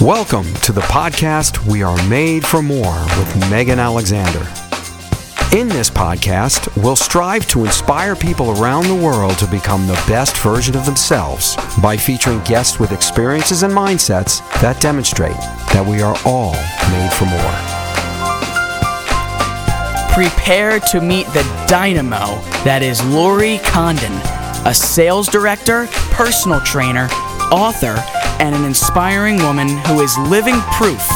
Welcome to the podcast We Are Made for More with Megan Alexander. In this podcast, we'll strive to inspire people around the world to become the best version of themselves by featuring guests with experiences and mindsets that demonstrate that we are all made for more. Prepare to meet the dynamo that is Laurie Condon, a sales director, personal trainer, author, and an inspiring woman who is living proof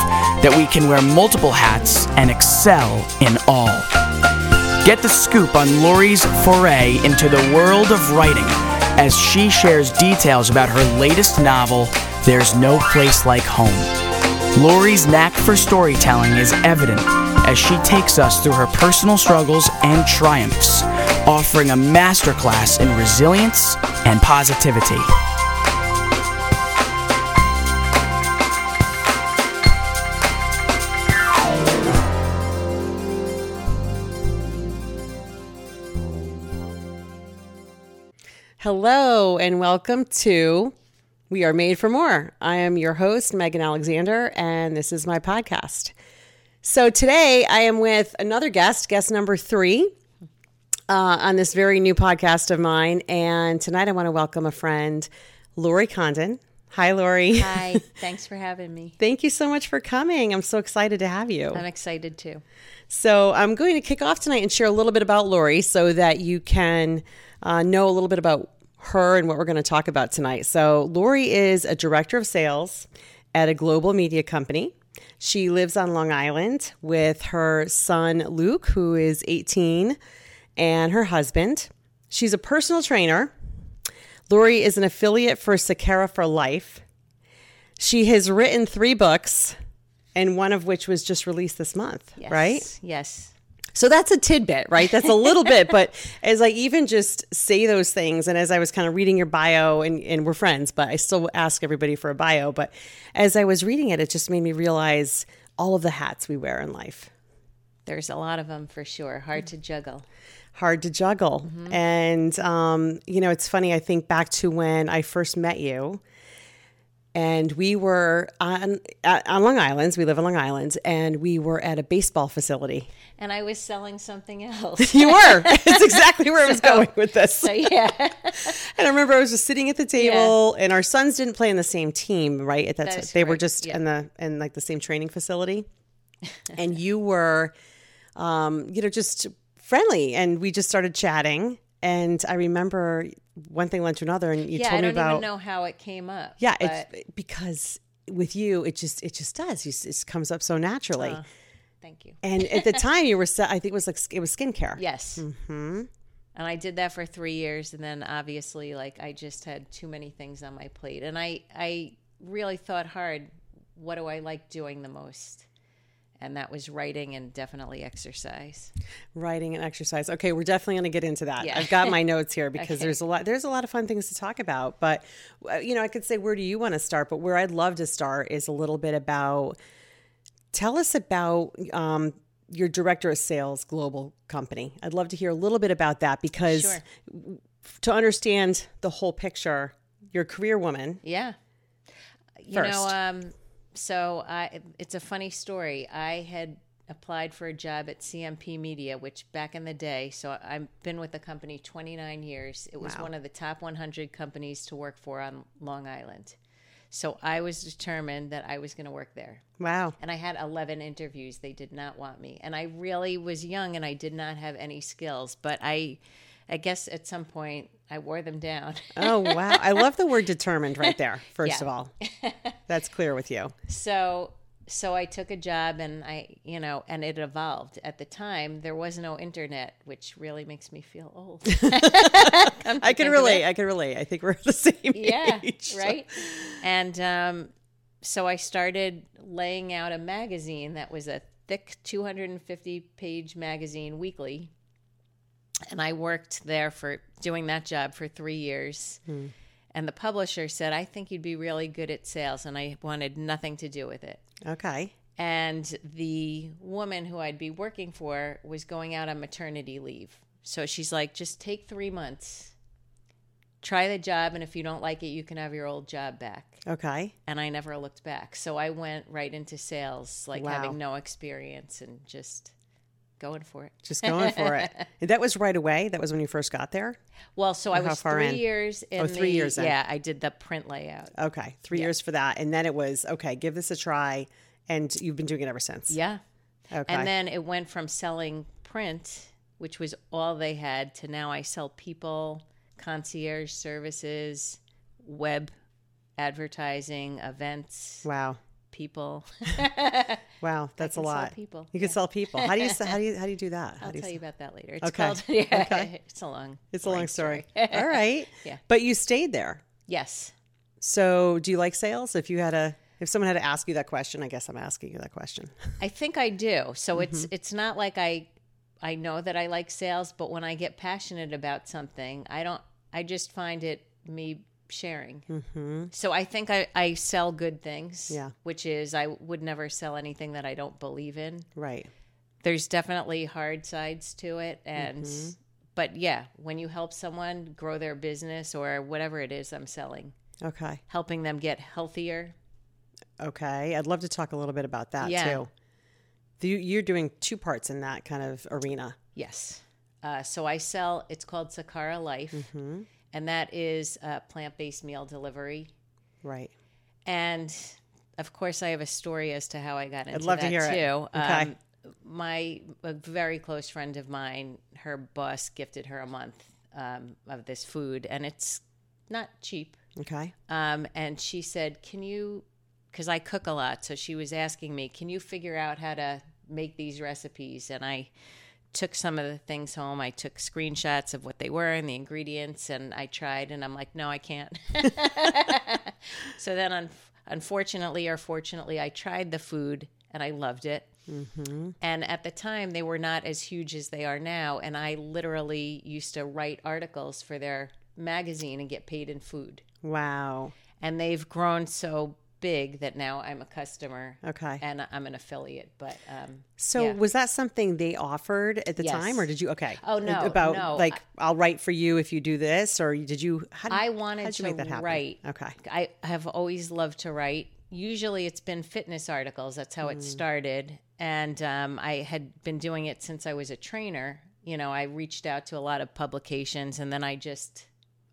that we can wear multiple hats and excel in all. Get the scoop on Laurie's foray into the world of writing as she shares details about her latest novel, There's No Place Like Home. Laurie's knack for storytelling is evident as she takes us through her personal struggles and triumphs, offering a masterclass in resilience and positivity. Hello and welcome to We Are Made for More. I am your host, Megan Alexander, and this is my podcast. So today I am with another guest, guest number three, uh, on this very new podcast of mine. And tonight I want to welcome a friend, Laurie Condon. Hi, Laurie. Hi, thanks for having me. Thank you so much for coming. I'm so excited to have you. I'm excited too. So, I'm going to kick off tonight and share a little bit about Laurie so that you can uh, know a little bit about her and what we're going to talk about tonight. So, Laurie is a director of sales at a global media company. She lives on Long Island with her son Luke, who is 18, and her husband. She's a personal trainer. Laurie is an affiliate for Sakara for Life. She has written three books, and one of which was just released this month, Yes. right? Yes. So that's a tidbit, right? That's a little bit, but as I even just say those things, and as I was kind of reading your bio, and, and we're friends, but I still ask everybody for a bio. But as I was reading it, it just made me realize all of the hats we wear in life. There's a lot of them for sure. Hard to juggle. Hard to juggle. And, um, you know, it's funny, I think back to when I first met you. And we were on, on Long Island. We live on Long Island, and we were at a baseball facility. And I was selling something else. You were. It's exactly where I was going with this. so yeah. And I remember I was just sitting at the table, and our sons didn't play in the same team, right? At that, That they were just yeah. in the in like the same training facility, and you were, um, you know, just friendly, and we just started chatting. And I remember one thing led to another, and you yeah, told I me don't about even know how it came up. yeah, but it's because with you, it just it just does. It comes up so naturally. thank you. and at the time, you were, I think it was like it was skincare. Yes. Mm-hmm. And I did that for three years, and then obviously, like I just had too many things on my plate, and I I really thought hard. What do I like doing the most? And that was writing and definitely exercise. writing and exercise okay we're definitely going to get into that Yeah. i've got my notes here because Okay. there's a lot there's a lot of fun things to talk about but uh, you know i could say where do you want to start but where i'd love to start is a little bit about tell us about um, your director of sales global company i'd love to hear a little bit about that because Sure. to understand the whole picture you're a career woman Yeah. You First. know, um, so I, it's a funny story. I had applied for a job at CMP Media, which back in the day, so I've been with the company 29 years. It was one of the top 100 companies to work for on Long Island. So I was determined that I was going to work there. wow And I had 11 interviews. They did not want me. And I really was young and I did not have any skills, but I I guess at some point I wore them down. oh wow. I love the word determined right there first Yeah. of all. That's clear with you. So so I took a job and I you know and it evolved. At the time there was no internet which really makes me feel old. I can relate. i can relate. I think we're the same yeah age. right? And um so I started laying out a magazine that was a thick 250 page magazine weekly and I worked there for doing that job for 3 years hmm. and the publisher said I think you'd be really good at sales and I wanted nothing to do with it okay and the woman who I'd be working for was going out on maternity leave. So she's like, just take three months, try the job, and if you don't like it, you can have your old job back. Okay. And I never looked back. So I went right into sales, like Wow. having no experience and just going for it. Just going for it. And that was right away. That was when you first got there. Well, so I was three in? years in Oh, three the- years in. Yeah, I did the print layout. Okay, three years for that, and then it was okay. Give this a try, and you've been doing it ever since. Yeah. Okay. And then it went from selling print, which was all they had, to now I sell people, concierge services, web advertising, events, wow, people. wow, that's a lot. people, You can sell people. How do you how do you how do you do that? How I'll do you tell sell- you about that later. It's Okay. called yeah, Okay. it's a long It's a long boring story. All right. Yeah. But you stayed there. Yes. So, do you like sales? If you had a if someone had to ask you that question, I guess I'm asking you that question. I think I do. So Mm-hmm. it's it's not like I I know that I like sales, but when I get passionate about something, I don't I just find it me sharing. Mm-hmm. So I think I, I sell good things. Yeah. Which is I would never sell anything that I don't believe in. Right. There's definitely hard sides to it and Mm-hmm. but yeah, when you help someone grow their business or whatever it is I'm selling, Okay. helping them get healthier. Okay. I'd love to talk a little bit about that Yeah. too. You, you're doing two parts in that kind of arena. Yes. Uh, so I sell, it's called Sakara Life, Mm-hmm. And that is a plant based meal delivery. Right. And of course, I have a story as to how I got into love to that hear it. too. Um, Okay. my a very close friend of mine, her boss gifted her a month um, of this food, and it's not cheap. Okay. Um, and she said, "Can you?" Because I cook a lot, so she was asking me, "Can you figure out how to make these recipes?" And I took some of the things home. I took screenshots of what they were and the ingredients, and I tried, and I'm like, "No, I can't." so then, un- unfortunately or fortunately, I tried the food and I loved it. Mm-hmm. And at the time, they were not as huge as they are now. And I literally used to write articles for their magazine and get paid in food Wow. and they've grown so big that now I'm a customer Okay. and I'm an affiliate. But um, So yeah. was that something they offered at the Yes. time, or did you? Okay. Oh, no, About no. like I'll write for you if you do this, or did you? How did, I wanted how'd you to make that happen? write. Okay. I have always loved to write. Usually, it's been fitness articles. That's how it started, and um, I had been doing it since I was a trainer. You know, I reached out to a lot of publications, and then I just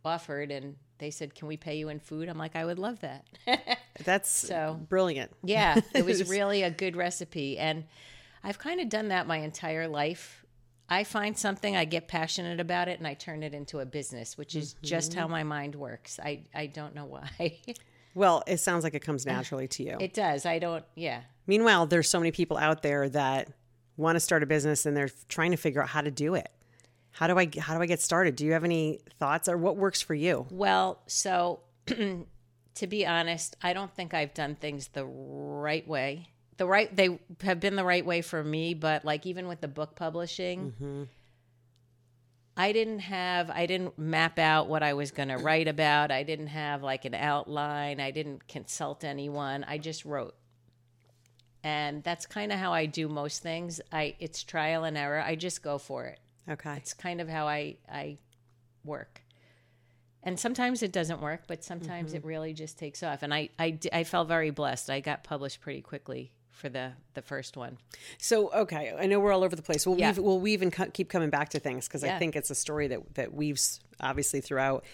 offered, and they said, "Can we pay you in food?" I'm like, "I would love that." That's So- brilliant. Yeah, it was really a good recipe. And I've kind of done that my entire life. I find something, I get passionate about it, and I turn it into a business, which is just how mm-hmm. my mind works. I, I don't know why. Well, it sounds like it comes naturally to you. it does. I don't, yeah. Meanwhile, there's so many people out there that want to start a business and they're trying to figure out how to do it. How do I how do I get started? Do you have any thoughts or what works for you? Well, so to be honest, I don't think I've done things the right way. The right they have been the right way for me, but like even with the book publishing, I didn't have I didn't map out what I was going to write about. I didn't have like an outline. I didn't consult anyone. I just wrote. And that's kind of how I do most things. I it's trial and error. I just go for it. Okay. It's kind of how I I work. And sometimes it doesn't work, but sometimes Mm-hmm. it really just takes off. And I, I, I felt very blessed. I got published pretty quickly for the, the first one. So okay, I know we're all over the place. We'll Yeah. weave, we'll weave and co- keep coming back to things because I think it's a story that that weaves obviously throughout.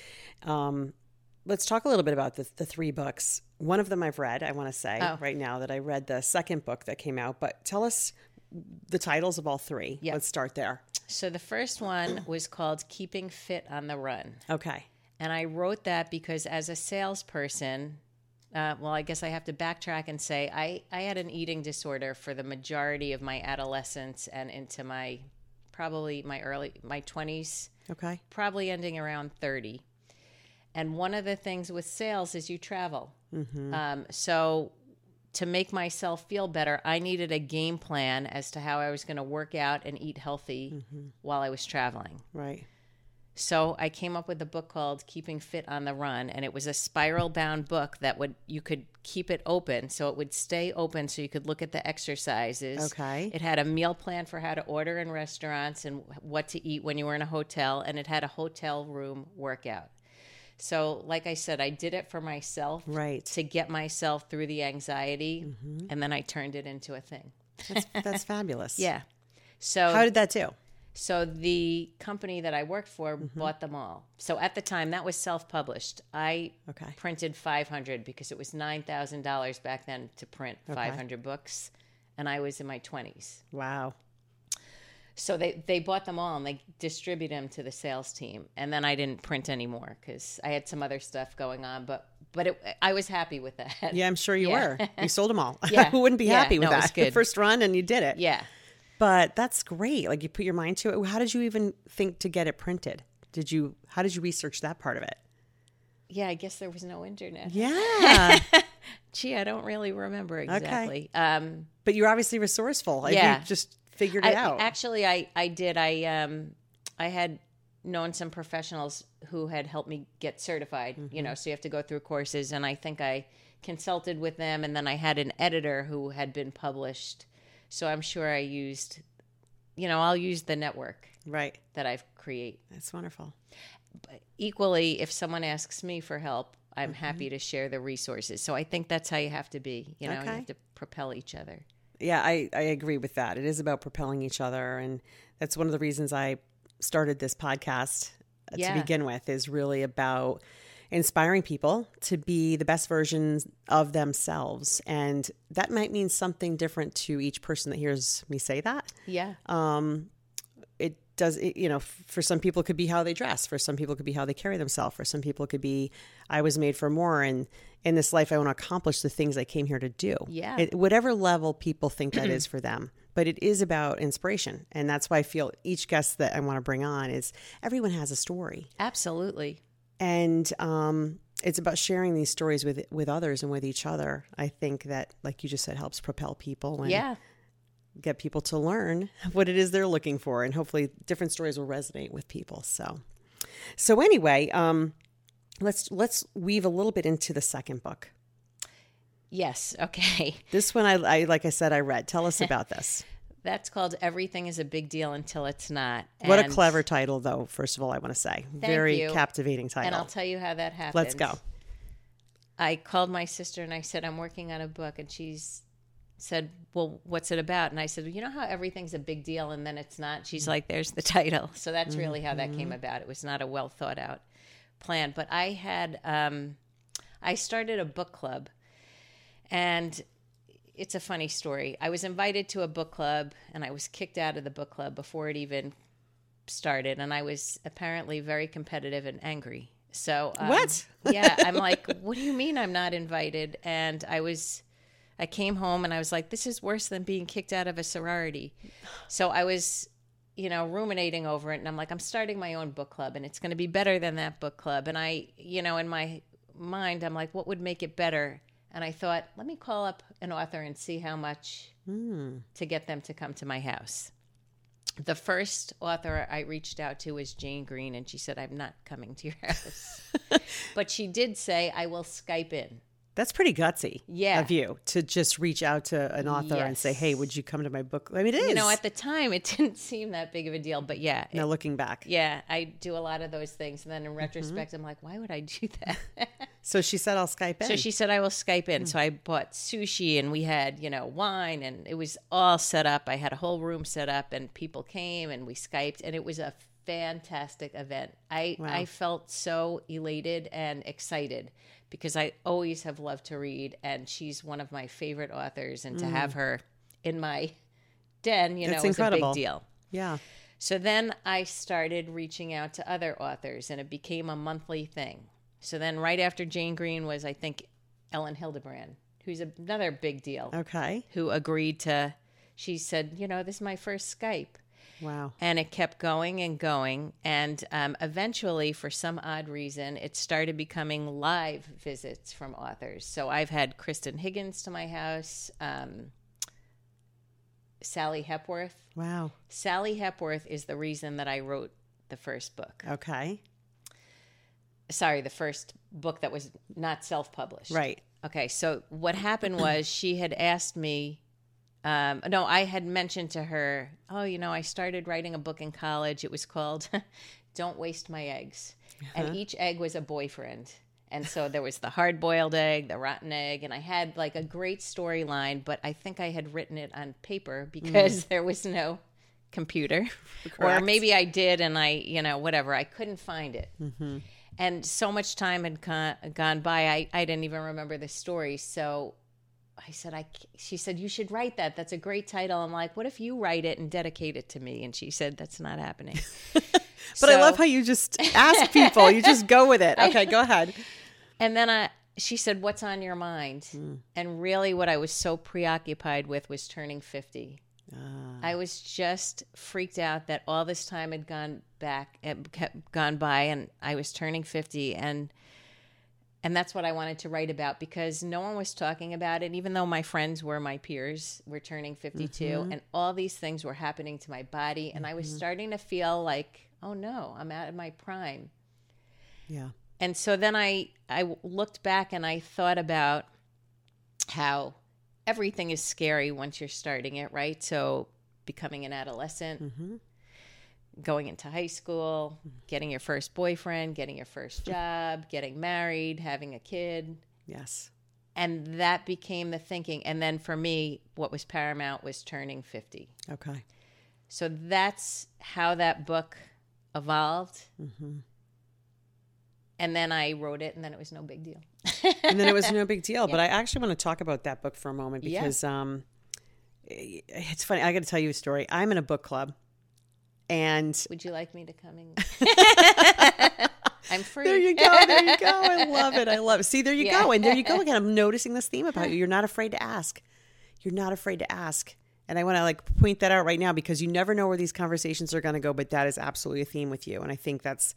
Um, let's talk a little bit about the the three books. One of them I've read. I want to say Oh. right now that I read the second book that came out. But tell us the titles of all three. Yeah. Let's start there. So the first one was called Keeping Fit on the Run. Okay. And I wrote that because as a salesperson, uh, well, I guess I have to backtrack and say I, I had an eating disorder for the majority of my adolescence and into my probably my early my 20s Okay. probably ending around 30. And one of the things with sales is you travel. Um, so to make myself feel better, I needed a game plan as to how I was going to work out and eat healthy mm-hmm. while I was traveling. Right. So I came up with a book called Keeping Fit on the Run, and it was a spiral bound book that would you could keep it open, so it would stay open, so you could look at the exercises. Okay. It had a meal plan for how to order in restaurants and what to eat when you were in a hotel, and it had a hotel room workout. So, like I said, I did it for myself, Right. to get myself through the anxiety, and then I turned it into a thing. That's, that's fabulous. Yeah. So, How did that do? so the company that I worked for Mm-hmm. bought them all. So at the time, that was self-published. I Okay. printed 500 because it was nine thousand dollars back then to print 500 books, and I was in my 20s. Wow. So they they bought them all and they distributed them to the sales team, and then I didn't print anymore because I had some other stuff going on. But but it, I was happy with that. Yeah, I'm sure you Yeah. were. You sold them all. Yeah. Who wouldn't be Yeah. happy with No, that? good. First run and you did it. Yeah. But that's great. Like you put your mind to it. How did you even think to get it printed? Did you how did you research that part of it? Yeah, I guess there was no internet. Yeah. Gee, I don't really remember exactly. Um, but you're obviously resourceful. Like, Yeah. Just figured I, it out. Actually, I I did. I um I had known some professionals who had helped me get certified. Mm-hmm. You know, so you have to go through courses, and I think I consulted with them, and then I had an editor who had been published. So I'm sure I used, you know, I'll use the network right. that I've create. That's wonderful. Equally, if someone asks me for help. I'm Mm-hmm. happy to share the resources. So I think that's how you have to be. You know, you have to propel each other. Yeah, I, I agree with that. It is about propelling each other. And that's one of the reasons I started this podcast uh, Yeah. to begin with, is really about inspiring people to be the best versions of themselves. And that might mean something different to each person that hears me say that. Yeah. Um, does, it, you know, for some people, it could be how they dress. For some people, it could be how they carry themselves. For some people, it could be, I was made for more. And in this life, I want to accomplish the things I came here to do. Yeah. It, whatever level people think that is for them. But it is about inspiration. And that's why I feel each guest that I want to bring on is everyone has a story. Absolutely. And, um, it's about sharing these stories with with others and with each other. I think that, like you just said, helps propel people and Yeah. Get people to learn what it is they're looking for and hopefully different stories will resonate with people so so anyway um let's let's weave a little bit into the second book Yes. Okay. this one i, I like i said i read tell us about this That's called Everything is a Big Deal Until It's Not. what a clever title though first of all i want to say very you. captivating title And I'll tell you how that happened. let's go I called my sister and I said, I'm working on a book. And she's said, Well, what's it about? And I said, You know how everything's a big deal and then it's not? She's like, There's the title. So that's really how that came about. It was not a well thought out plan. But I had, um, I started a book club. And it's a funny story. I was invited to a book club and I was kicked out of the book club before it even started. And I was apparently very competitive and angry. So, um, What? yeah, I'm like, what do you mean I'm not invited? And I was, I came home and I was like, this is worse than being kicked out of a sorority. So I was, you know, ruminating over it. And I'm like, I'm starting my own book club and it's going to be better than that book club. And I, you know, in my mind, I'm like, what would make it better? And I thought, let me call up an author and see how much hmm. to get them to come to my house. The first author I reached out to was Jane Green, and she said, I'm not coming to your house. but she did say, I will Skype in. That's pretty gutsy Yeah. of you to just reach out to an author and say hey would you come to my book i mean it is You know, at the time, it didn't seem that big of a deal, but yeah. now looking back yeah, I do a lot of those things. And then Mm-hmm. in retrospect, I'm like, why would I do that? so she said i'll skype in So she said I will Skype in. So I bought sushi and we had, you know, wine and it was all set up. I had a whole room set up and people came and we Skyped and it was a fantastic event. I I felt so elated and excited because I always have loved to read and she's one of my favorite authors and to mm. have her in my den, you know, It's was a big deal. yeah So then I started reaching out to other authors and it became a monthly thing. So then right after Jane Green was, I think, Elin Hilderbrand, who's another big deal, okay who agreed to, she said, you know, this is my first Skype. Wow And it kept going and going. And um, eventually, for some odd reason, it started becoming live visits from authors. So I've had Kristan Higgins to my house, um, Sally Hepworth. wow Sally Hepworth is the reason that I wrote the first book. okay Sorry, the first book that was not self published. right Okay, so what happened was she had asked me. Um, no, I had mentioned to her, oh, you know, I started writing a book in college. It was called don't waste my eggs. And uh-huh. each egg was a boyfriend. And so there was the hard boiled egg, the rotten egg, and I had like a great storyline, but I think I had written it on paper mm. because there was no computer. or maybe I did and I, you know, whatever. I couldn't find it. Mm-hmm. And so much time had gone, gone by, I, I didn't even remember the story. So I said, I, she said, you should write that. That's a great title. I'm like, what if you write it and dedicate it to me? And she said, that's not happening. But I love how you just ask people. You just go with it. Okay, go ahead. And then I, she said, what's on your mind? Hmm. And really what I was so preoccupied with was turning 50. Ah. I was just freaked out that all this time had gone back, kept gone by, and I was turning fifty, and and that's what I wanted to write about because no one was talking about it, even though my friends were my peers, were turning 52, mm-hmm. and all these things were happening to my body, and I was mm-hmm. starting to feel like, oh no, I'm out of my prime. Yeah. And so then I I looked back and I thought about how everything is scary once you're starting it, right? So becoming an adolescent, mm-hmm. Going into high school, getting your first boyfriend, getting your first job, getting married, having a kid. Yes. And that became the thinking. And then for me, what was paramount was turning 50. Okay. So that's how that book evolved. And then I wrote it, and then it was no big deal. and then it was no big deal. But I actually want to talk about that book for a moment Yeah. because um, it's funny. I got to tell you a story. I'm in a book club, and Would you like me to come in? I'm free. there you go. There you go. I love it. I love it. See, there you Yeah. go. And there you go again. I'm noticing this theme about you. You're not afraid to ask. You're not afraid to ask. And I want to like point that out right now because you never know where these conversations are going to go. But that is absolutely a theme with you. And I think that's,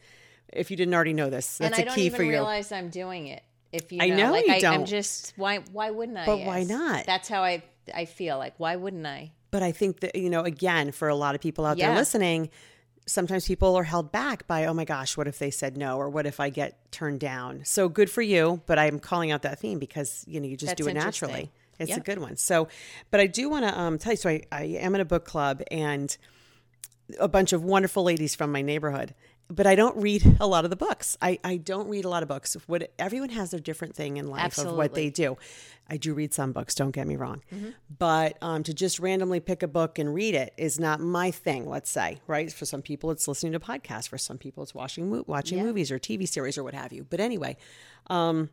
if you didn't already know this, and that's I a don't key even for you. realize I'm doing it. If you, I know, know like you I, I'm just why? Why wouldn't I? But why not? That's how I I feel. Like why wouldn't I? But I think that, you know, again, for a lot of people out there listening, sometimes people are held back by, oh my gosh, what if they said no? Or what if I get turned down? So good for you. But I'm calling out that theme because, you know, you just That's do it naturally. It's a good one. So, but I do want to um, tell you, so I, I am in a book club and a bunch of wonderful ladies from my neighborhood. But I don't read a lot of the books. I, I don't read a lot of books. What everyone has their different thing in life of what they do. I do read some books. Don't get me wrong, but um, to just randomly pick a book and read it is not my thing. Let's say, right? For some people, it's listening to podcasts. For some people, it's watching watching movies or TV series or what have you. But anyway, um,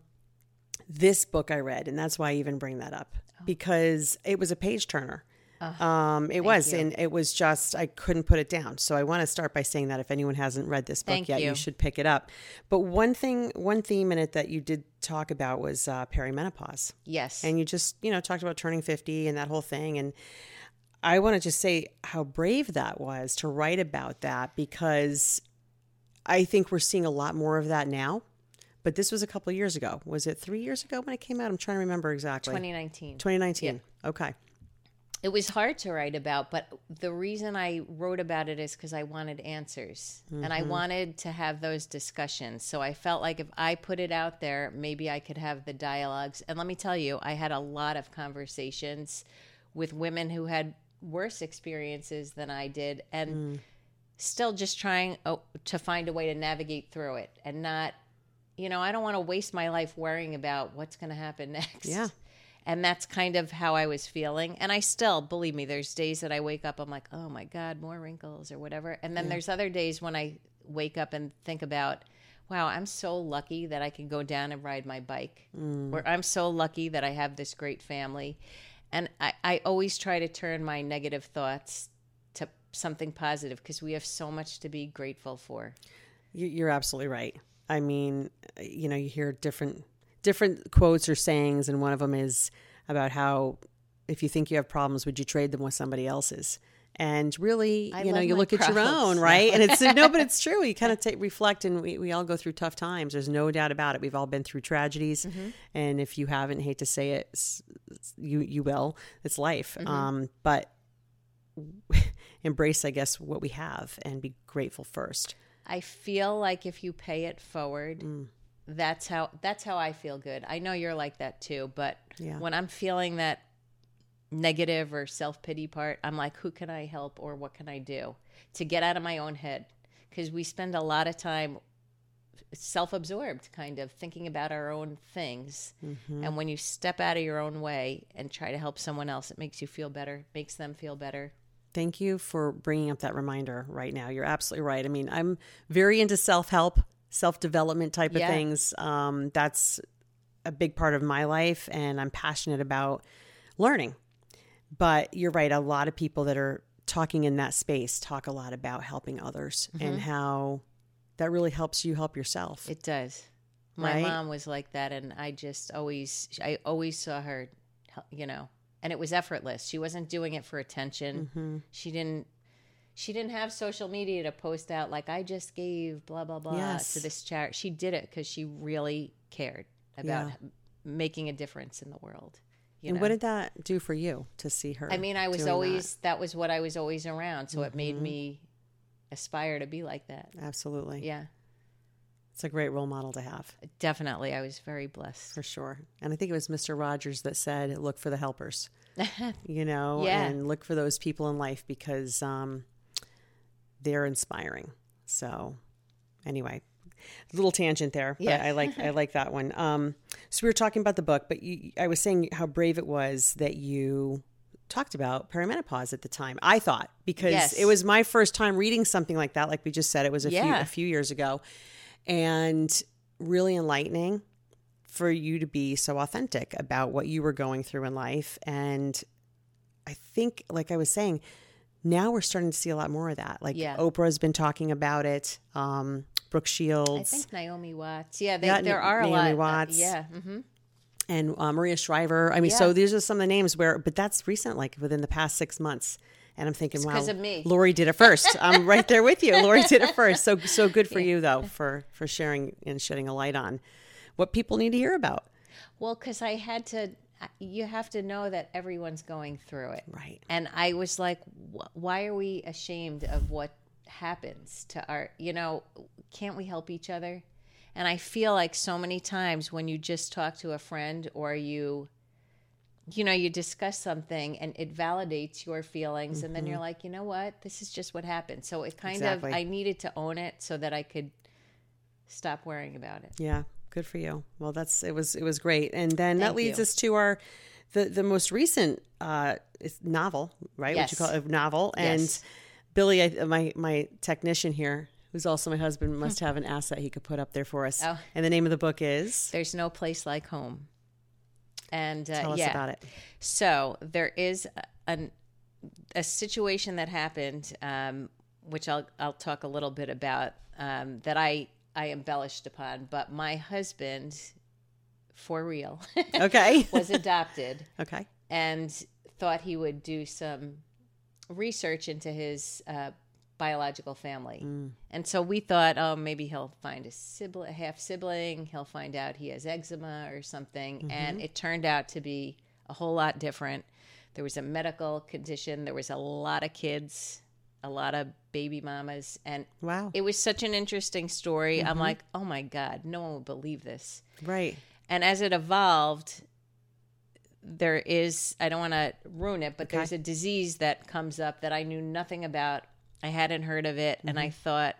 this book I read, and that's why I even bring that up Oh. because it was a page turner. Um, it was, and it was just I couldn't put it down. So I want to start by saying that if anyone hasn't read this book Thank yet, you. you. should pick it up. But one thing, one theme in it that you did talk about was uh, perimenopause, Yes. and you just you know talked about turning fifty and that whole thing, and I want to just say how brave that was to write about that because I think we're seeing a lot more of that now. But this was a couple of years ago. Was it three years ago when it came out? I'm trying to remember exactly. 2019. 2019. Okay. It was hard to write about, but the reason I wrote about it is because I wanted answers and I mm-hmm. wanted to have those discussions. So I felt like if I put it out there, maybe I could have the dialogues. And let me tell you, I had a lot of conversations with women who had worse experiences than I did and hmm. still just trying oh, to find a way to navigate through it and not, you know, I don't want to waste my life worrying about what's going to happen next. Yeah. And that's kind of how I was feeling. And I still, believe me, there's days that I wake up, I'm like, oh my God, more wrinkles or whatever. And then there's other days when I wake up and think about, wow, I'm so lucky that I can go down and ride my bike. Mm. Or I'm so lucky that I have this great family. And I, I always try to turn my negative thoughts to something positive because we have so much to be grateful for. You're absolutely right. I mean, you know, you hear different different quotes or sayings, and one of them is about how if you think you have problems, would you trade them with somebody else's? And really, I you know, you look at your own, right? And it's no, but it's true. You kind of take reflect, and we, we all go through tough times. There's no doubt about it. We've all been through tragedies, Mm-hmm. and if you haven't, hate to say it, you you will. It's life. Mm-hmm. Um, but embrace, I guess, what we have, and be grateful first. I feel like if you pay it forward, Mm. That's how that's how I feel good. I know you're like that too, but Yeah. when I'm feeling that negative or self-pity part, I'm like who can I help or what can I do to get out of my own head? because we spend a lot of time self-absorbed kind of thinking about our own things mm-hmm. and when you step out of your own way and try to help someone else it makes you feel better makes them feel better Thank you for bringing up that reminder right now. You're absolutely right. I mean, I'm very into self help, self development type of Yeah. things. Um, that's a big part of my life, and I'm passionate about learning. But you're right. A lot of people that are talking in that space talk a lot about helping others and how that really helps you help yourself. It does. My Right? mom was like that, and I just always, I always saw her, you know, and it was effortless. She wasn't doing it for attention. Mm-hmm. She didn't. She didn't have social media to post out like I just gave blah blah blah Yes. to this charity. She did it because she really cared about Yeah. making a difference in the world. You and know? what did that do for you to see her? I mean, I was doing that? always that. was what I was always around, so it Mm-hmm. made me aspire to be like that. absolutely. Yeah, It's a great role model to have. definitely. I was very blessed. For sure. And I think it was Mr. Rogers that said, look for the helpers, you know, Yeah. and look for those people in life because um, they're inspiring. So, anyway, little tangent there, but Yeah. I like I like that one. Um, so we were talking about the book, but you, I was saying how brave it was that you talked about perimenopause at the time. I thought because Yes. it was my first time reading something like that. Like we just said, it was a few a few years ago, and really enlightening for you to be so authentic about what you were going through in life. And I think, like I was saying, now we're starting to see a lot more of that. Like Yeah. Oprah's been talking about it. Um, Brooke Shields. I think Naomi Watts. Yeah, they, Yeah, there are a lot. Naomi lot. Watts. yeah. hmm and uh, Maria Shriver. I mean, so these are some of the names where, but that's recent, like within the past six months. And I'm thinking, wow, of me. Laurie did it first. I'm right there with you. Laurie did it first. So so good for you though for for sharing and shedding a light on what people need to hear about. Well, because I had to. You have to know that everyone's going through it, Right. And I was like, why are we ashamed of what happens to our? You know, can't we help each other? And I feel like so many times when you just talk to a friend or you you know, you discuss something and it validates your feelings, and then mm-hmm. you're like, you know what, this is just what happened. So it kind Exactly. of, I needed to own it so that I could stop worrying about it. Yeah, good for you. Well, that's it was it was great, and then that leads you. us to our the the most recent uh novel, right? What you call it, a novel, and Yes. Billy, I, my my technician here, who's also my husband, must have an asset he could put up there for us. Oh. And the name of the book is. There's no place like home. And uh, Tell us yeah. about it. So there is a, an, a situation that happened, um, which I'll I'll talk a little bit about um, that I I embellished upon. But my husband, for real, Okay. was adopted okay. and thought he would do some research into his uh, biological family. And so we thought, oh, maybe he'll find a sibling, a half sibling. He'll find out he has eczema or something. And it turned out to be a whole lot different. There was a medical condition. There was a lot of kids, a lot of baby mamas, and Wow. it was such an interesting story. I'm mm-hmm. like, oh my god, no one would believe this. right. And as it evolved, there is, I don't want to ruin it, but there's a disease that comes up that I knew nothing about. I hadn't heard of it. And I mm-hmm. thought,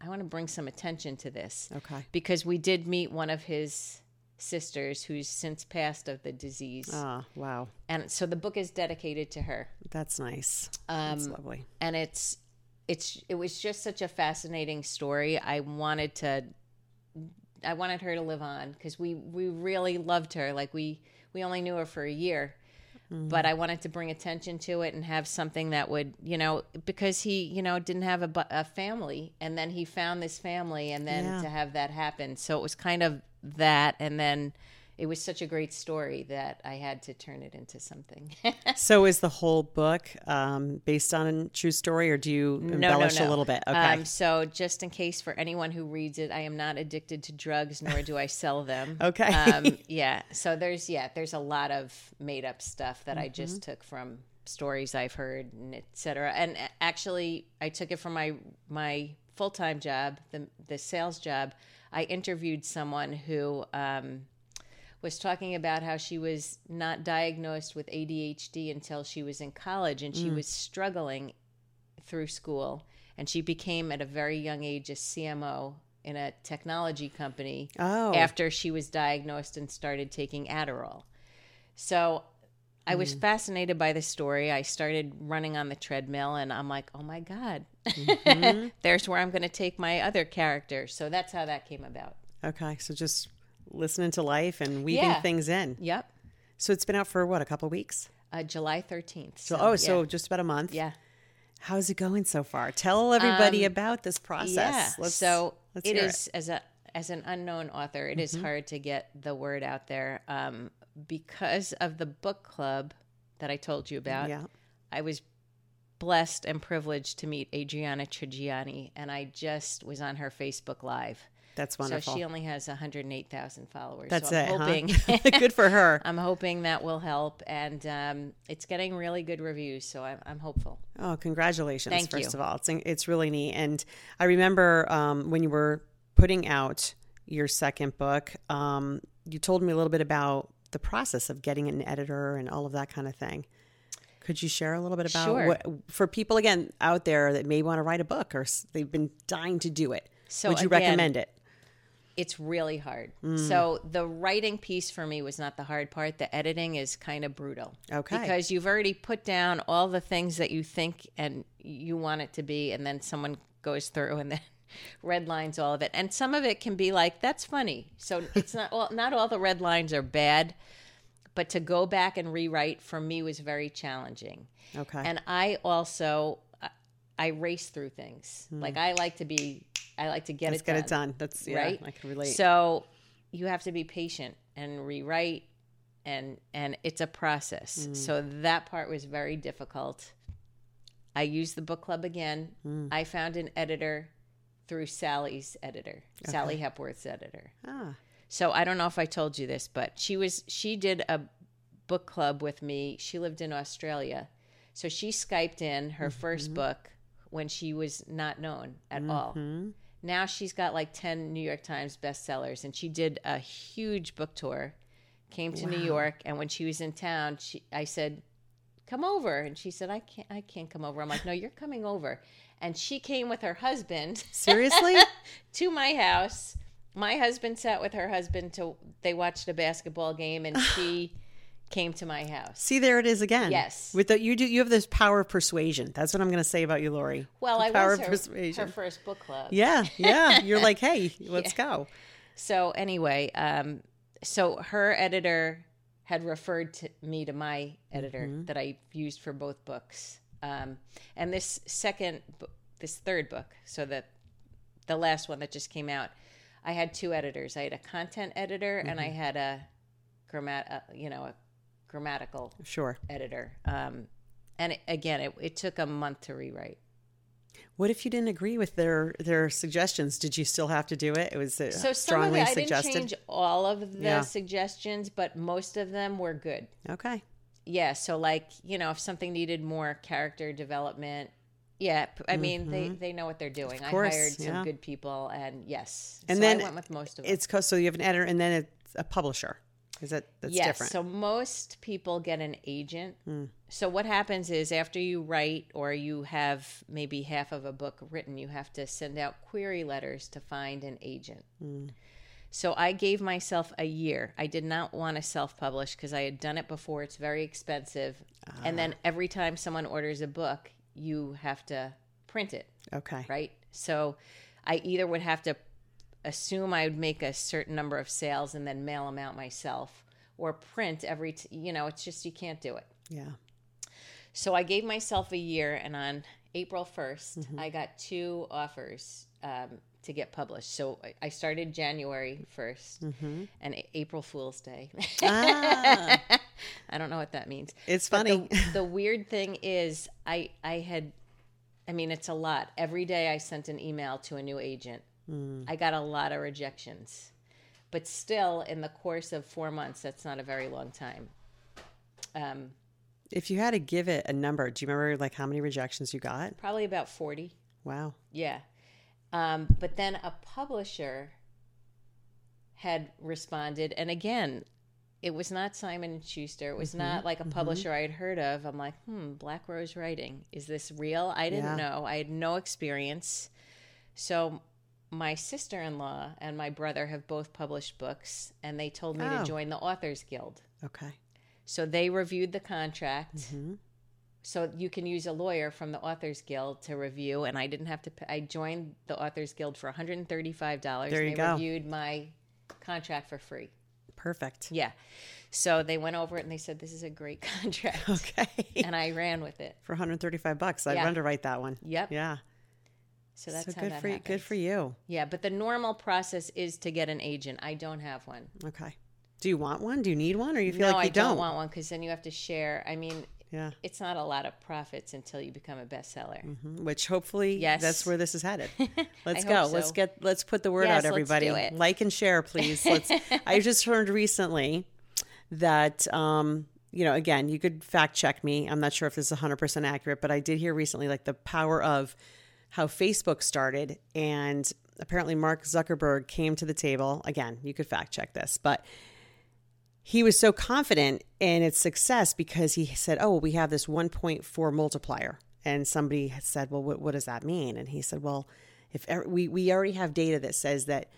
I want to bring some attention to this. Okay. Because we did meet one of his sisters who's since passed of the disease. Ah, wow. And so the book is dedicated to her. That's nice. That's Um, lovely. and it's it's it was just such a fascinating story. I wanted to I wanted her to live on because we we really loved her. Like we we only knew her for a year. But I wanted to bring attention to it and have something that would, you know, because he, you know, didn't have a, a family, and then he found this family, and then Yeah. to have that happen, so it was kind of that, and then it was such a great story that I had to turn it into something. So is the whole book um, based on a true story, or do you embellish a little bit? Okay. Um, so, just in case for anyone who reads it, I am not addicted to drugs, nor do I sell them. Okay. Um, yeah. So there's yeah, there's a lot of made up stuff that I Mm-hmm. just took from stories I've heard and etc. And actually, I took it from my my full time job, the the sales job. I interviewed someone who. Um, was talking about how she was not diagnosed with ADHD until she was in college and she was struggling through school and she became at a very young age a CMO in a technology company Oh. after she was diagnosed and started taking Adderall. So I was Mm. fascinated by the story. I started running on the treadmill and I'm like, oh my God, Mm-hmm. there's where I'm going to take my other character. So that's how that came about. Okay. So just listening to life and weaving Yeah. things in. Yep. So it's been out for what, a couple weeks? Uh, July 13th. So, So, oh, yeah. so just about a month. yeah. How's it going so far? Tell everybody about this process. Yeah. Let's, so let's it is as a as an unknown author, it is hard to get the word out there um, because of the book club that I told you about. Yeah. I was blessed and privileged to meet Adriana Trigiani, and I just was on her Facebook Live. That's wonderful. So she only has 108,000 followers. That's so I'm it. huh? Good for her. I'm hoping that will help, and um, it's getting really good reviews. So I'm, I'm hopeful. Oh, congratulations! Thank first you. of all, it's it's really neat. And I remember um, when you were putting out your second book, um, you told me a little bit about the process of getting an editor and all of that kind of thing. Could you share a little bit about Sure. what for people again out there that may want to write a book or they've been dying to do it? So Would you again, recommend it? it's really hard. Mm. So the writing piece for me was not the hard part. The editing is kind of brutal. Okay. Because you've already put down all the things that you think and you want it to be, and then someone goes through and then red lines all of it. And some of it can be like, that's funny. So it's not all not all the red lines are bad, but to go back and rewrite for me was very challenging. Okay. And I also I- race through things. Like I like to be I like to get. Let's it get done it done. That's yeah, right? I can relate. So you have to be patient and rewrite and and it's a process. Mm. So that part was very difficult. I used the book club again. Mm. I found an editor through Sally's editor, Sally Hepworth's editor. ah, So I don't know if I told you this, but she was she did a book club with me. She lived in Australia. So she Skyped in her first book when she was not known at all. Now she's got like 10 New York Times bestsellers and she did a huge book tour. Came to New York and when she was in town, she I said, "Come over." And she said, "I can't I can't come over." I'm like, "No, you're coming over." And she came with her husband seriously? to my house. My husband sat with her husband to they watched a basketball game and she came to my house. See, there it is again. Yes. With the you do you have this power of persuasion. That's what I'm going to say about you, Laurie. Well, The I power was of her, persuasion. her first book club. Yeah, yeah. You're like, hey, let's go. So anyway, um, so her editor had referred to me to my editor that I used for both books. Um, and this second, this third book, so the the last one that just came out, I had two editors. I had a content editor and I had a grammat, uh, you know, a grammatical Sure. editor. Um, and it, again, it, it took a month to rewrite. What if you didn't agree with their their suggestions? Did you still have to do it? It was uh, So strongly it, I suggested. didn't change all of the Yeah. suggestions, but most of them were good. Okay. Yeah, so like, you know, if something needed more character development, yeah, I mean, they they know what they're doing. Mm-hmm. course, I hired some yeah. good people and yes. And so then I went with most of them. It's so you have an editor and then it's a publisher. Is that that's yes, different? so most people get an agent. Hmm. So what happens is after you write or you have maybe half of a book written, you have to send out query letters to find an agent. Hmm. So I gave myself a year. I did not want to self-publish because I had done it before. It's very expensive. And Ah. then every time someone orders a book, you have to print it, okay. right? So I either would have to assume I would make a certain number of sales and then mail them out myself or print every, t- you know, it's just you can't do it. Yeah. So I gave myself a year, and on April 1st, Mm-hmm. I got two offers um, to get published. So I- started January 1st and April Fool's Day. Mm-hmm. Ah, I don't know what that means. it's funny. The, the weird thing is, I I had, I mean, it's a lot. Every day I sent an email to a new agent. Hmm. I got a lot of rejections, but still, in the course of four months, that's not a very long time. Um, if you had to give it a number, do you remember like how many rejections you got? probably about forty. Wow. Yeah. Um, but then a publisher had responded, and again, it was not Simon and Schuster. It was Mm-hmm. not like a publisher I had heard of. I'm like, hmm, Black Rose Writing. Is this real? I didn't Yeah. know. I had no experience. So my sister-in-law and my brother have both published books, and they told me Oh. to join the Authors Guild. Okay. So they reviewed the contract. Mm-hmm. So you can use a lawyer from the Authors Guild to review, and I didn't have to. Pay, I joined the Authors Guild for 135 dollars. There you they go. reviewed my contract for free. Perfect. Yeah. So they went over it and they said, "This is a great contract," Okay. and I ran with it. For 135 bucks, I'd Yeah. write that one. Yep. Yeah. So that's so how good that for you. Good for you. Yeah, but the normal process is to get an agent. I don't have one. Okay. Do you want one? Do you need one, or you feel no, like you I don't, don't? want one because then you have to share. I mean, Yeah. it's not a lot of profits until you become a bestseller. Mhm. Which hopefully, Yes. that's where this is headed. Let's go. hope Let's get. Let's put the word Yes, out, let's everybody. do it. Like and share, please. Let's. I just heard recently that. um you know, again, you could fact check me. I'm not sure if this is 100% accurate, but I did hear recently like the power of how Facebook started. And apparently, Mark Zuckerberg came to the table. Again, you could fact check this, but he was so confident in its success because he said, "Oh, we have this 1.4 multiplier." And somebody said, "Well, what, what does that mean?" And he said, "Well, if we we already have data that says that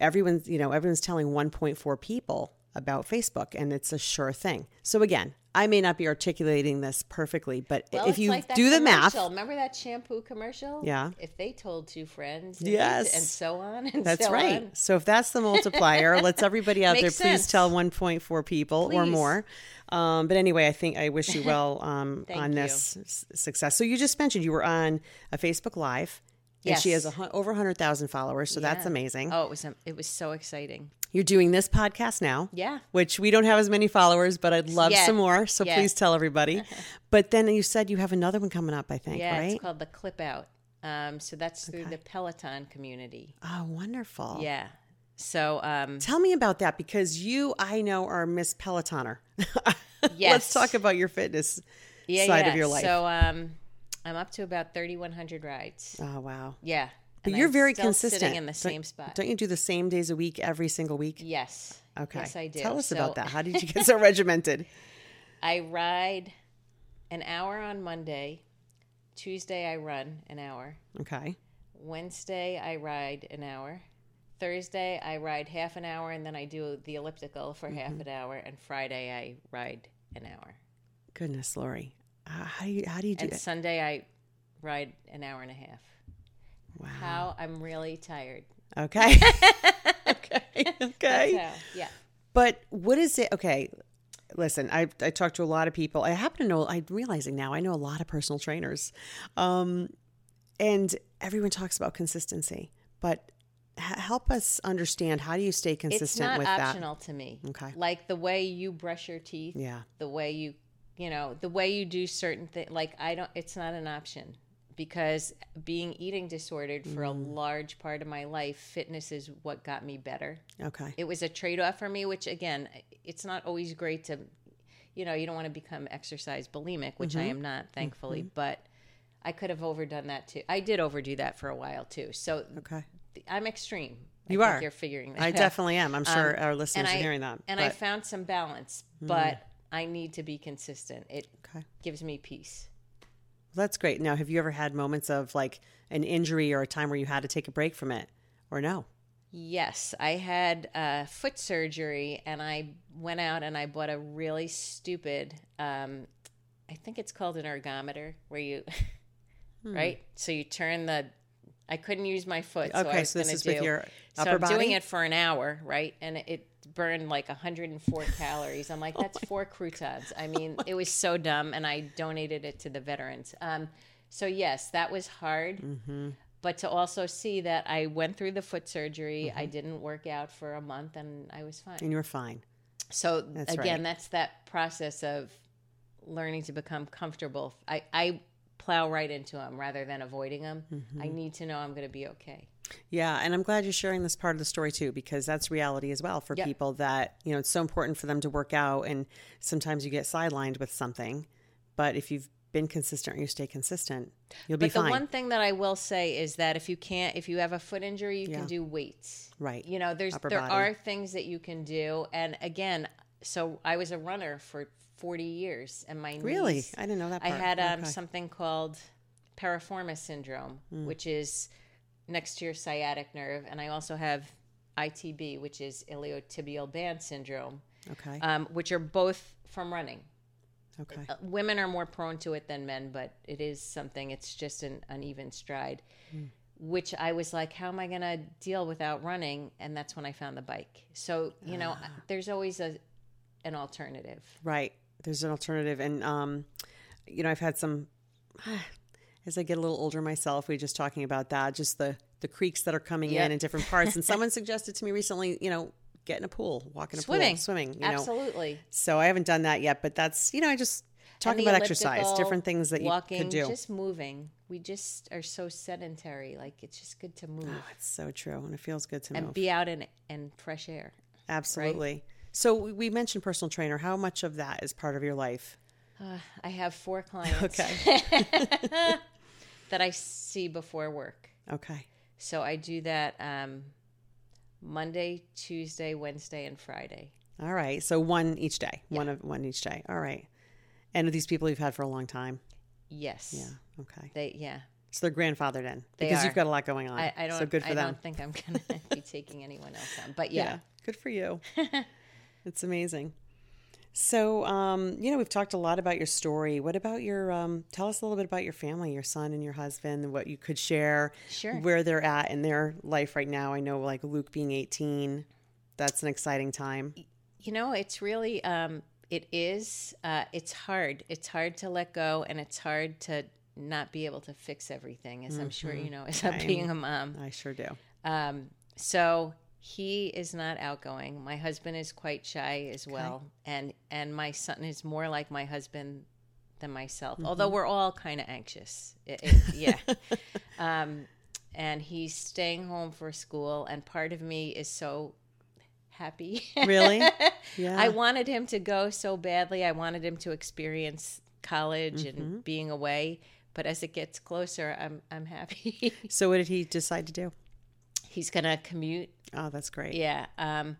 everyone's you know everyone's telling 1.4 people about Facebook, and it's a sure thing." So again, I may not be articulating this perfectly, but Well, if you like do the math, remember that shampoo commercial? Yeah. If they told two friends, and Yes. and so on, and That's so right. on. So if that's the multiplier, let's everybody out there Makes please sense. tell 1.4 people or more. Um, but anyway, I think I wish you well um, on you. this success. So you just mentioned you were on a Facebook Live. And she has Yes. a, over 100,000 followers, so that's amazing. Oh, it was it was so exciting. You're doing this podcast now. Yeah. Which we don't have as many followers, but I'd love Yet. some more. So Yet. please tell everybody. but then you said you have another one coming up, I think, Yeah, right? it's called the Clip Out. Um, so that's through the Peloton community. oh, wonderful. Yeah. So um, Tell me about that because you, I know, are Miss Pelotoner. Yes. Let's talk about your fitness yeah, side yeah. of your life. So um, I'm up to about 3,100 rides. oh, wow. Yeah. But And you're I'm very consistent. Sitting in the Don't- same spot. Don't you do the same days a week every single week? yes. Okay. Yes, I do. Tell us So about that. How did you get so regimented? I ride an hour on Monday. Tuesday, I run an hour. Okay. Wednesday, I ride an hour. Thursday, I ride half an hour, and then I do the elliptical for half Mm-hmm. an hour. And Friday, I ride an hour. Goodness, Laurie. How, do you, how do you do And it? Sunday, I ride an hour and a half. Wow. How I'm really tired. Okay. okay. Okay. How, yeah. But what is it? Okay. Listen, I I talked to a lot of people. I happen to know. I'm realizing now. I know a lot of personal trainers, um, and everyone talks about consistency. But h- help us understand how do you stay It's consistent not with optional to me. Okay. Like the way you brush your teeth. Yeah. the way you, you know, the way you do certain things. Like I don't, it's not an option because being eating disordered for Mm. a large part of my life, fitness is what got me better. Okay. It was a trade off for me, which again, it's not always great to, you know, you don't want to become exercise bulimic, which I Mm-hmm. am not, thankfully, but I could have overdone that too. I did overdo that for a while too. So Okay. I'm extreme. You I are. You're figuring that I out. definitely am. I'm sure our Um, listeners and are hearing that. And I but- Mm. found some balance, but I need to be consistent. It okay. gives me peace. That's great. Now, have you ever had moments of like an injury or a time where you had to take a break from it, or no? Yes, I had uh, foot surgery, and I went out and I bought a really stupid. Um, I think it's called an ergometer, where you, Hmm. right? So you turn the. I couldn't use my foot, so I okay, was so this gonna is do, with your So I'm body. doing it for an hour, right? And it burned like 104 calories. I'm like, Oh that's four croutons. I mean, it was so dumb, and I donated it to the veterans. Um, so yes, that was hard. Mm-hmm. But to also see that I went through the foot surgery, I Mm-hmm. didn't work out for a month, and I was fine. and you're fine. So That's again, right. that's that process of learning to become comfortable. I, I plow right into them rather than avoiding them. Mm-hmm. I need to know I'm going to be okay. Yeah, and I'm glad you're sharing this part of the story too, because that's reality as well for Yep. people that you know it's so important for them to work out, and sometimes you get sidelined with something, but if you've been consistent or you stay consistent, you'll be fine. But the one thing that I will say is that if you can't, if you have a foot injury, you Yeah. can do weights. Right. You know, there's Upper there body. are things that you can do, and again, so I was a runner for 40 years, and my Really? knees- I didn't know that I had um, Okay. something called piriformis syndrome, Mm. which is next to your sciatic nerve, and I also have ITB, which is iliotibial band syndrome, Okay. um, which are both from running. okay. Uh, women are more prone to it than men, but it is something. It's just an uneven stride, which I was like, how am I going to deal without running? And that's when I found the bike. So you know, there's always a an alternative. Right. There's an alternative. And, um, you know, I've had some, as I get a little older myself, we were just talking about that, just the, the creeks that are coming Yep. in in different parts. And someone suggested to me recently, you know, get in a pool, walk in a Swimming, pool, swimming, you know. absolutely. So I haven't done that yet, but that's, you know, I just And talking about exercise, different things that you walking, could do. just moving. We just are so sedentary. Like it's just good to move Oh, it's so true. And it feels good to and move. be out in in fresh air. Absolutely. So we- we mentioned personal trainer. How much of that is part of your life? Uh, I have four clients Okay. that I see before work. Okay. So I do that um, Monday, Tuesday, Wednesday, and Friday. All right. So one each day. One of one each day. All right. And are these people you've had for a long time? Yes. Yeah. Okay. They yeah. So they're grandfathered in They because are. you've got a lot going on. I, I don't So good for I them. don't think I'm gonna be taking anyone else on. But yeah. Good for you. it's amazing. So, um, you know, we've talked a lot about your story. What about your? Um, tell us a little bit about your family, your son and your husband, what you could share. Sure. Where they're at in their life right now. I know, like Luke being eighteen, that's an exciting time. You know, it's really um it is uh it's hard. It's hard to let go and it's hard to not be able to fix everything, as I'm sure you know, as I- being a mom. I sure do. Um, so he is not outgoing. My husband is quite shy as well, and and my son is more like my husband than myself. Although we're all kind of anxious. It- it- yeah. um, and he's staying home for school, and part of me is so happy. Really? Yeah. I wanted him to go so badly. I wanted him to experience college and being away. But as it gets closer, I'm I'm happy. so, what did he decide to do? He's gonna commute Oh, that's great. yeah. Um,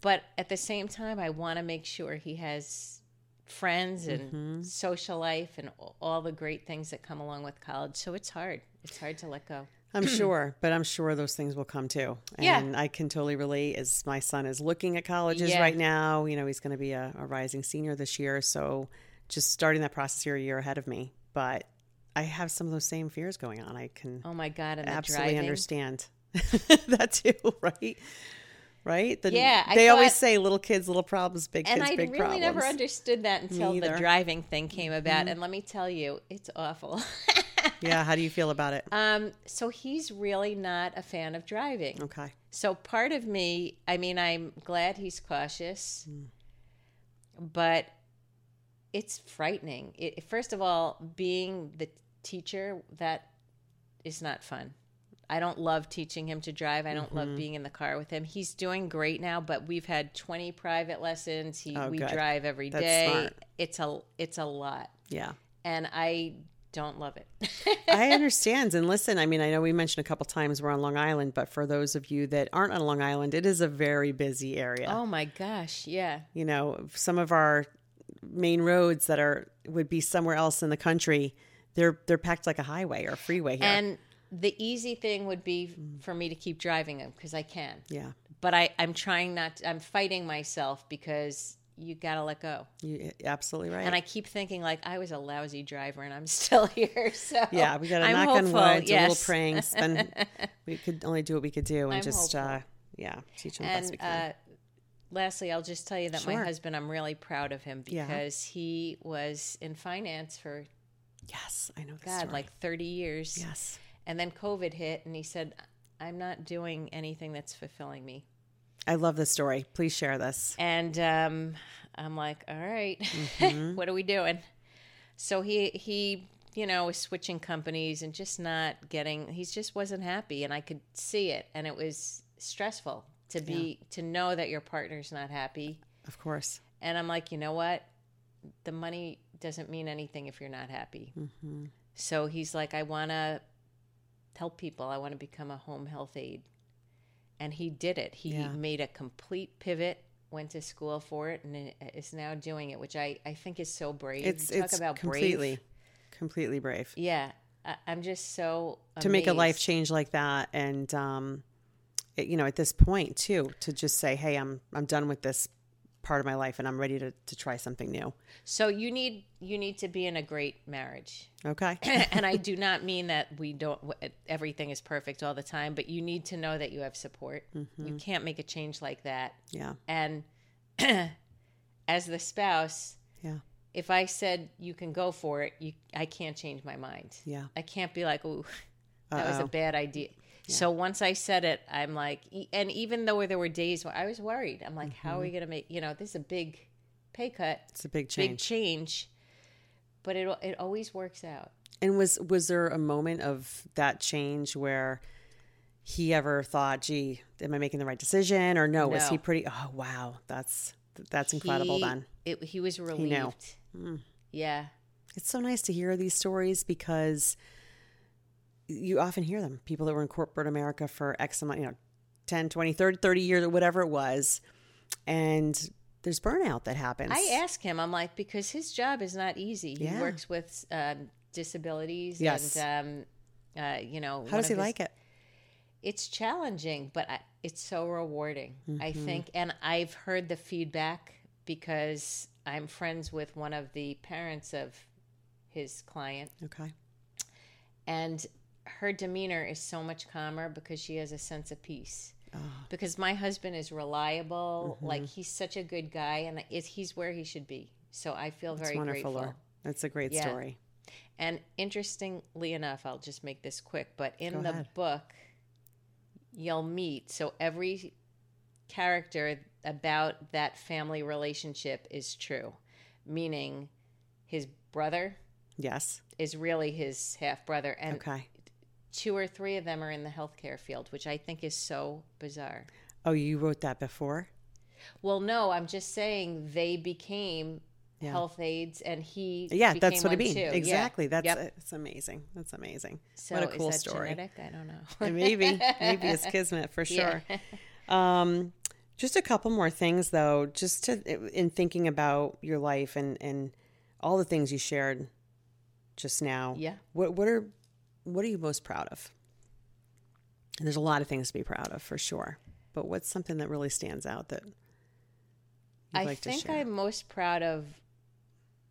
but at the same time, I want to make sure he has friends and social life and all the great things that come along with college. So it's hard. It's hard to let go. I'm sure, but I'm sure those things will come too. Yeah. And I can totally relate as my son is looking at colleges Yeah. right now. You know, he's going to be a, a rising senior this year. So just starting that process here a year ahead of me. But I have some of those same fears going on. I can Oh my God! And absolutely understand that too, right? Right? The, Yeah, I they always say little kids, little problems, big And kids, I big really problems. never understood that until the. Mm-hmm. driving thing came about. And let me tell you, it's awful. Yeah, how do you feel about it? um, so he's really not a fan of driving. Okay. So part of me, I mean, I'm glad he's cautious, but it's frightening. It, first of all, being the teacher, that is not fun. I don't love teaching him to drive. I don't Mm-hmm. love being in the car with him. He's doing great now, but we've had 20 private lessons. He Oh, we good. drive every That's day. smart. It's a it's a lot, Yeah. and I don't love it. I understand. And listen, I mean, I know we mentioned a couple times we're on Long Island, but for those of you that aren't on Long Island, it is a very busy area. oh my gosh, yeah. You know, some of our main roads that are would be somewhere else in the country, they're they're packed like a highway or a freeway here. And the easy thing would be for me to keep driving them because I can. yeah, But I, I'm trying not. To, I'm fighting myself because you got to let go. you absolutely right. And I keep thinking like I was a lousy driver and I'm still here. So yeah, we got to I'm knock on wood, do a little yes. praying. Spend, we could only do what we could do, and I'm just uh, yeah, teach them the best we And can. uh, lastly, I'll just tell you that Sure. my husband. I'm really proud of him Yeah. because he was in finance for yes, I know. God story. like 30 years. yes, And then COVID hit, and he said, "I'm not doing anything that's fulfilling me." I love this story. Please share this. And um, I'm like, all right, Mm-hmm. what are we doing? So he he you know was switching companies and just not getting. He just wasn't happy, and I could see it, and it was stressful to be to know that your partner's not happy. Of course. And I'm like, you know what? The money doesn't mean anything if you're not happy. Mm-hmm. So he's like, I want to help people. I want to become a home health aide. And he did it. He Yeah. made a complete pivot went to school for it and is now doing it, which I, I think is so brave. It's You talk it's about completely, brave. completely brave Yeah, I, I'm just so to make a life change like that, and um, it, you know, at this point too, to just say, "Hey, I'm I'm done with this part of my life, and I'm ready to to try something new." So you need you need to be in a great marriage. Okay. and I do not mean that we don't everything is perfect all the time, but you need to know that you have support. Mm-hmm. You can't make a change like that. yeah. And as the spouse, Yeah. if I said you can go for it, you I can't change my mind. Yeah. I can't be like, "Ooh, that was a bad idea." So once I said it, I'm like, and even though there were days where I was worried, I'm like, how are we Mm-hmm. going to make? You know, this is a big pay cut, It's a big big change. change, but it it always works out. And was was there a moment of that change where he ever thought, "Gee, am I making the right decision?" Or no, was he pretty? Oh, wow, that's that's incredible. He- then it, he was relieved. Yeah, it's so nice to hear these stories because you often hear them. People that were in corporate America for X amount, you know, 10, 20, 30, 30 years or whatever it was, and there's burnout that happens. I ask him. I'm like because his job is not easy. He Yeah. works with um, disabilities. Yes. and um, uh, you know, How does he like it? It's challenging, but I, it's so rewarding. I Mm-hmm. think, and I've heard the feedback because I'm friends with one of the parents of his client, Okay. and her demeanor is so much calmer because she has a sense of peace. Oh. Because my husband is reliable, Mm-hmm. like he's such a good guy, and he's where he should be. So I feel It's very wonderful. grateful. That's a great Yeah. story. And interestingly enough, I'll just make this quick, but in Go the ahead. book, you'll meet so every character about that family relationship is true, meaning his brother Yes. is really his half brother, and Okay. Two or three of them are in the healthcare field, which I think is so bizarre. Oh, you wrote that before? Well, no, I'm just saying they became Yeah. health aides, and he Yeah, that's what I mean. too. Yeah. Exactly. That's Yep. it's amazing. That's amazing. So what a cool story. Genetic? I don't know. maybe maybe it's kismet for sure um just a couple more things though just to in thinking about your life and and all the things you shared just now Yeah. what what are what are you most proud of and there's a lot of things to be proud of for sure but what's something that really stands out that you'd I like to think? I'm most proud of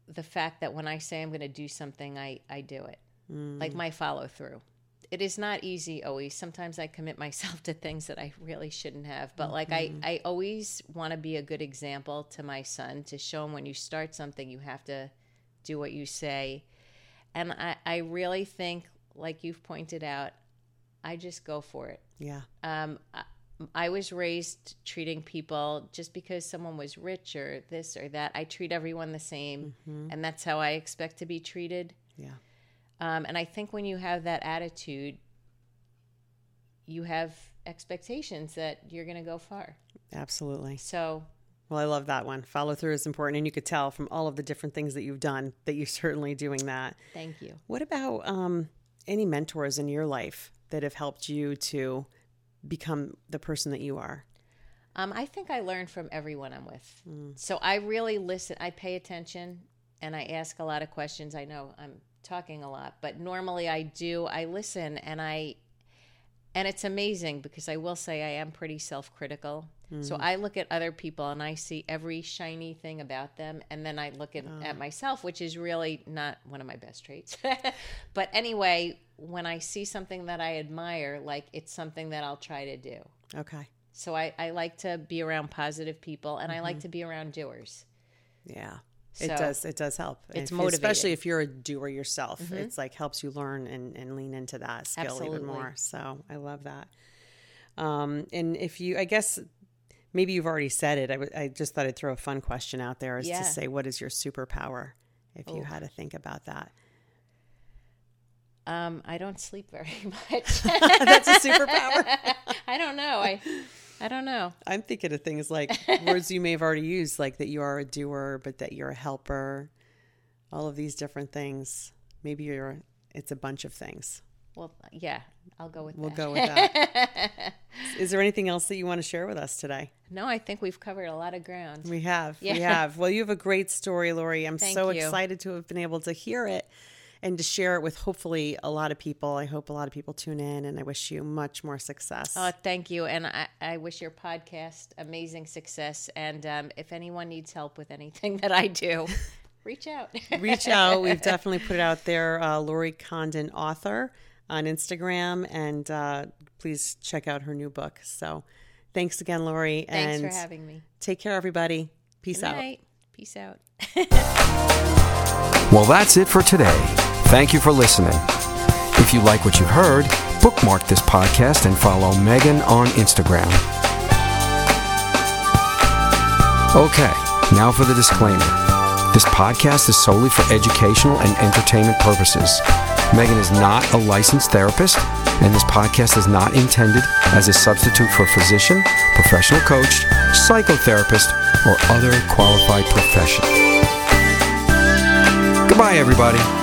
the fact that when I say I'm going to do something, I, I do it. Mm. Like my follow through. It is not easy always. Sometimes I commit myself to things that I really shouldn't have. But like Mm-hmm. I, I always want to be a good example to my son to show him when you start something, you have to do what you say. And I, I really think, like you've pointed out, I just go for it. yeah Um, I, I was raised treating people just because someone was rich or this or that. I treat everyone the same, and that's how I expect to be treated. yeah Um, and I think when you have that attitude, you have expectations that you're going to go far. absolutely So well i love that one follow through is important and you could tell from all of the different things that you've done that you're certainly doing that thank you. What about um, any mentors in your life that have helped you to become the person that you are? Um, I think I learn from everyone I'm with. So I really listen. I pay attention and I ask a lot of questions. I know I'm talking a lot, but normally I do. I listen and I, and it's amazing because I will say I am pretty self critical. So hmm. I look at other people and I see every shiny thing about them. And then I look at, at ah. myself, which is really not one of my best traits. but anyway, when I see something that I admire, like it's something that I'll try to do. Okay. So I, I like to be around positive people and I like mm-hmm. to be around doers. Yeah. It So, does. It does help. it's If- motivating. especially if you're a doer yourself. It's like helps you learn and, and lean into that skill even more. So I love that. Um, and if you, I guess maybe you've already said it. I, w- I just thought I'd throw a fun question out there, is Yeah. to say, what is your superpower? If you had to think about that, Um, I don't sleep very much. that's a superpower. I don't know. I I don't know. I'm thinking of things like words you may have already used, like that you are a doer, but that you're a helper. All of these different things. Maybe you're. It's a bunch of things. Well, yeah, I'll go with We'll that. go with that. Is there anything else that you want to share with us today? No, I think we've covered a lot of ground. We have. We have. Well, you have a great story, Laurie. I'm Thank so you. excited to have been able to hear it and to share it with hopefully a lot of people. I hope a lot of people tune in and I wish you much more success. Oh, thank you. And I, I wish your podcast amazing success. And um, if anyone needs help with anything that I do, reach out. Reach out. We've definitely put it out there. Uh, Laurie Condon, author on Instagram. And uh, please check out her new book. So thanks again, Laurie. Thanks and for having me. take care, everybody. Peace out. Peace out. Well, that's it for today. Thank you for listening. If you like what you've heard, bookmark this podcast and follow Megan on Instagram. Okay, now for the disclaimer. This podcast is solely for educational and entertainment purposes. Megan is not a licensed therapist, and this podcast is not intended as a substitute for physician, professional coach, psychotherapist, or other qualified profession. Goodbye, everybody.